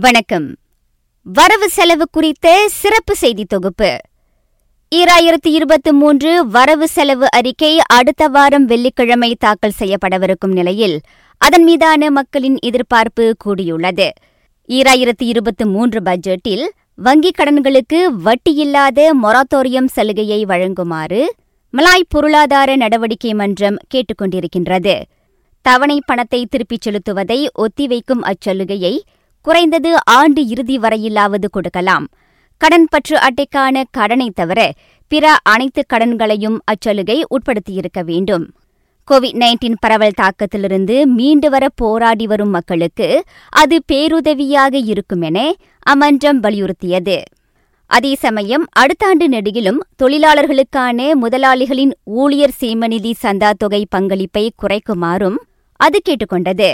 வணக்கம். வரவு செலவு குறித்த சிறப்பு செய்தி தொகுப்பு. ஈராயிரத்தி இருபத்தி மூன்று வரவு செலவு அறிக்கை அடுத்த வாரம் வெள்ளிக்கிழமை தாக்கல் செய்யப்படவிருக்கும் நிலையில் அதன் மீதான மக்களின் எதிர்பார்ப்பு கூடியுள்ளது. ஈராயிரத்தி இருபத்தி மூன்று பட்ஜெட்டில் வங்கிக் கடன்களுக்கு வட்டியில்லாத மொராத்தோரியம் சலுகையை வழங்குமாறு மலாய் பொருளாதார நடவடிக்கை மன்றம் கேட்டுக் கொண்டிருக்கின்றது தவணை பணத்தை திருப்பிச் செலுத்துவதை ஒத்திவைக்கும் அச்சலுகையை குறைந்தது ஆண்டு இறுதி வரையிலாவது கொடுக்கலாம். கடன் பற்று அட்டைக்கான கடனை தவிர பிற அனைத்து கடன்களையும் அச்சலுகை உட்படுத்தியிருக்க வேண்டும். கோவிட் நைன்டீன் பரவல் தாக்கத்திலிருந்து மீண்டு வர போராடி வரும் மக்களுக்கு அது பேருதவியாக இருக்கும் என அமன்றம் வலியுறுத்தியது. அதே சமயம் அடுத்த ஆண்டு நெடுகிலும் தொழிலாளர்களுக்கான முதலாளிகளின் ஊழியர் சேமநிதி சந்தா தொகை பங்களிப்பை குறைக்குமாறும் அது கேட்டுக்கொண்டது.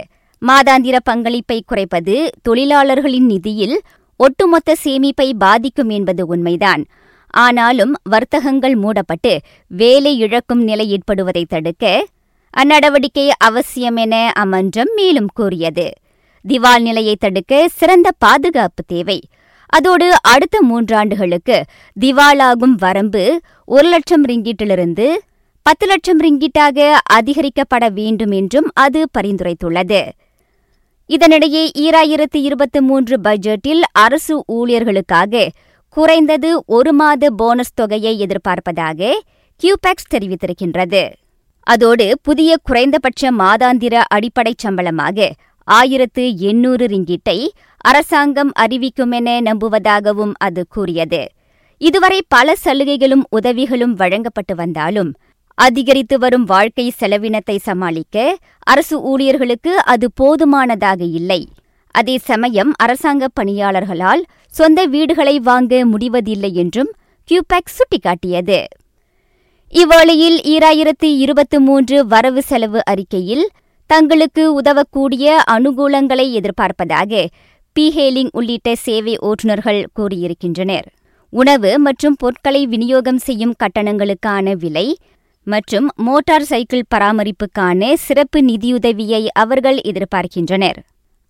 மாதாந்திர பங்களிப்பை குறைப்பது தொழிலாளர்களின் நிதியில் ஒட்டுமொத்த சேமிப்பை பாதிக்கும் என்பது உண்மைதான். ஆனாலும் வர்த்தகங்கள் மூடப்பட்டு வேலை இழக்கும் நிலை ஏற்படுவதை தடுக்க அந்நடவடிக்கை அவசியம் என அமன்றம் மேலும் கூறியது. திவால் நிலையை தடுக்க சிறந்த பாதுகாப்பு தேவை. அதோடு அடுத்த மூன்றாண்டுகளுக்கு திவாலாகும் வரம்பு ஒரு லட்சம் ரிங்கிட்டிலிருந்து பத்து லட்சம் ரிங்கிட்டாக அதிகரிக்கப்பட வேண்டும் என்றும் அது பரிந்துரைத்துள்ளது. இதனிடையே ஈராயிரத்து இருபத்தி மூன்று பட்ஜெட்டில் அரசு ஊழியர்களுக்காக குறைந்தது ஒரு மாத போனஸ் தொகையை எதிர்பார்ப்பதாக கியூபெக்ஸ் தெரிவித்திருக்கின்றது. அதோடு புதிய குறைந்தபட்ச மாதாந்திர அடிப்படை சம்பளமாக ஆயிரத்து எண்ணூறு ரிங்கிட்டை அரசாங்கம் அறிவிக்கும் என நம்புவதாகவும் அது கூறியது. இதுவரை பல சலுகைகளும் உதவிகளும் வழங்கப்பட்டு வந்தாலும் அதிகரித்து வரும் வாழ்க்கை செலவினத்தை சமாளிக்க அரசு ஊழியர்களுக்கு அது போதுமானதாக இல்லை. அதே சமயம் அரசாங்க பணியாளர்களால் சொந்த வீடுகளை வாங்க முடிவதில்லை என்றும் கியூபெக் சுட்டிக்காட்டியது. இவ்வேளையில் ஈராயிரத்து இருபத்தி மூன்று வரவு செலவு அறிக்கையில் தங்களுக்கு உதவக்கூடிய அனுகூலங்களை எதிர்பார்ப்பதாக பீஹேலிங் உள்ளிட்ட சேவை ஓட்டுநர்கள் கூறியிருக்கின்றனர். உணவு மற்றும் பொருட்களை விநியோகம் செய்யும் கட்டணங்களுக்கான விலை மற்றும் மோட்டார் சைக்கிள் பராமரிப்புக்கான சிறப்பு நிதியுதவியை அவர்கள் எதிர்பார்க்கின்றனர்.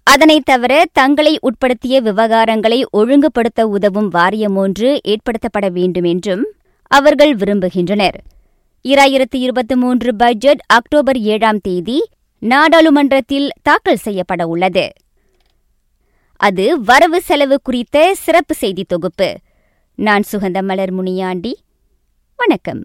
அதனைத் தவிர தங்களை உட்படுத்திய விவகாரங்களை ஒழுங்குபடுத்த உதவும் வாரியம் ஒன்று ஏற்படுத்தப்பட வேண்டும் என்றும் அவர்கள் விரும்புகின்றனர். இராயிரத்து இருபத்தி மூன்று பட்ஜெட் அக்டோபர் ஏழாம் தேதி நாடாளுமன்றத்தில் தாக்கல் செய்யப்பட உள்ளது. அது வரவு செலவு குறித்த சிறப்பு செய்தி தொகுப்பு. நான் சுகந்த மலர் முனியாண்டி. வணக்கம்.